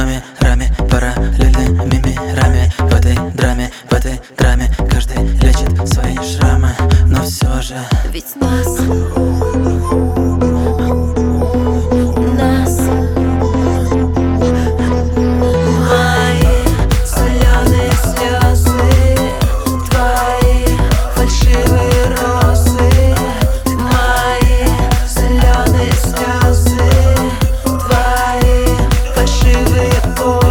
номерами Параллельными мирами. В этой драме, в этой драме Каждый лечит свои шрамы. Но все же Ведь нас Oh.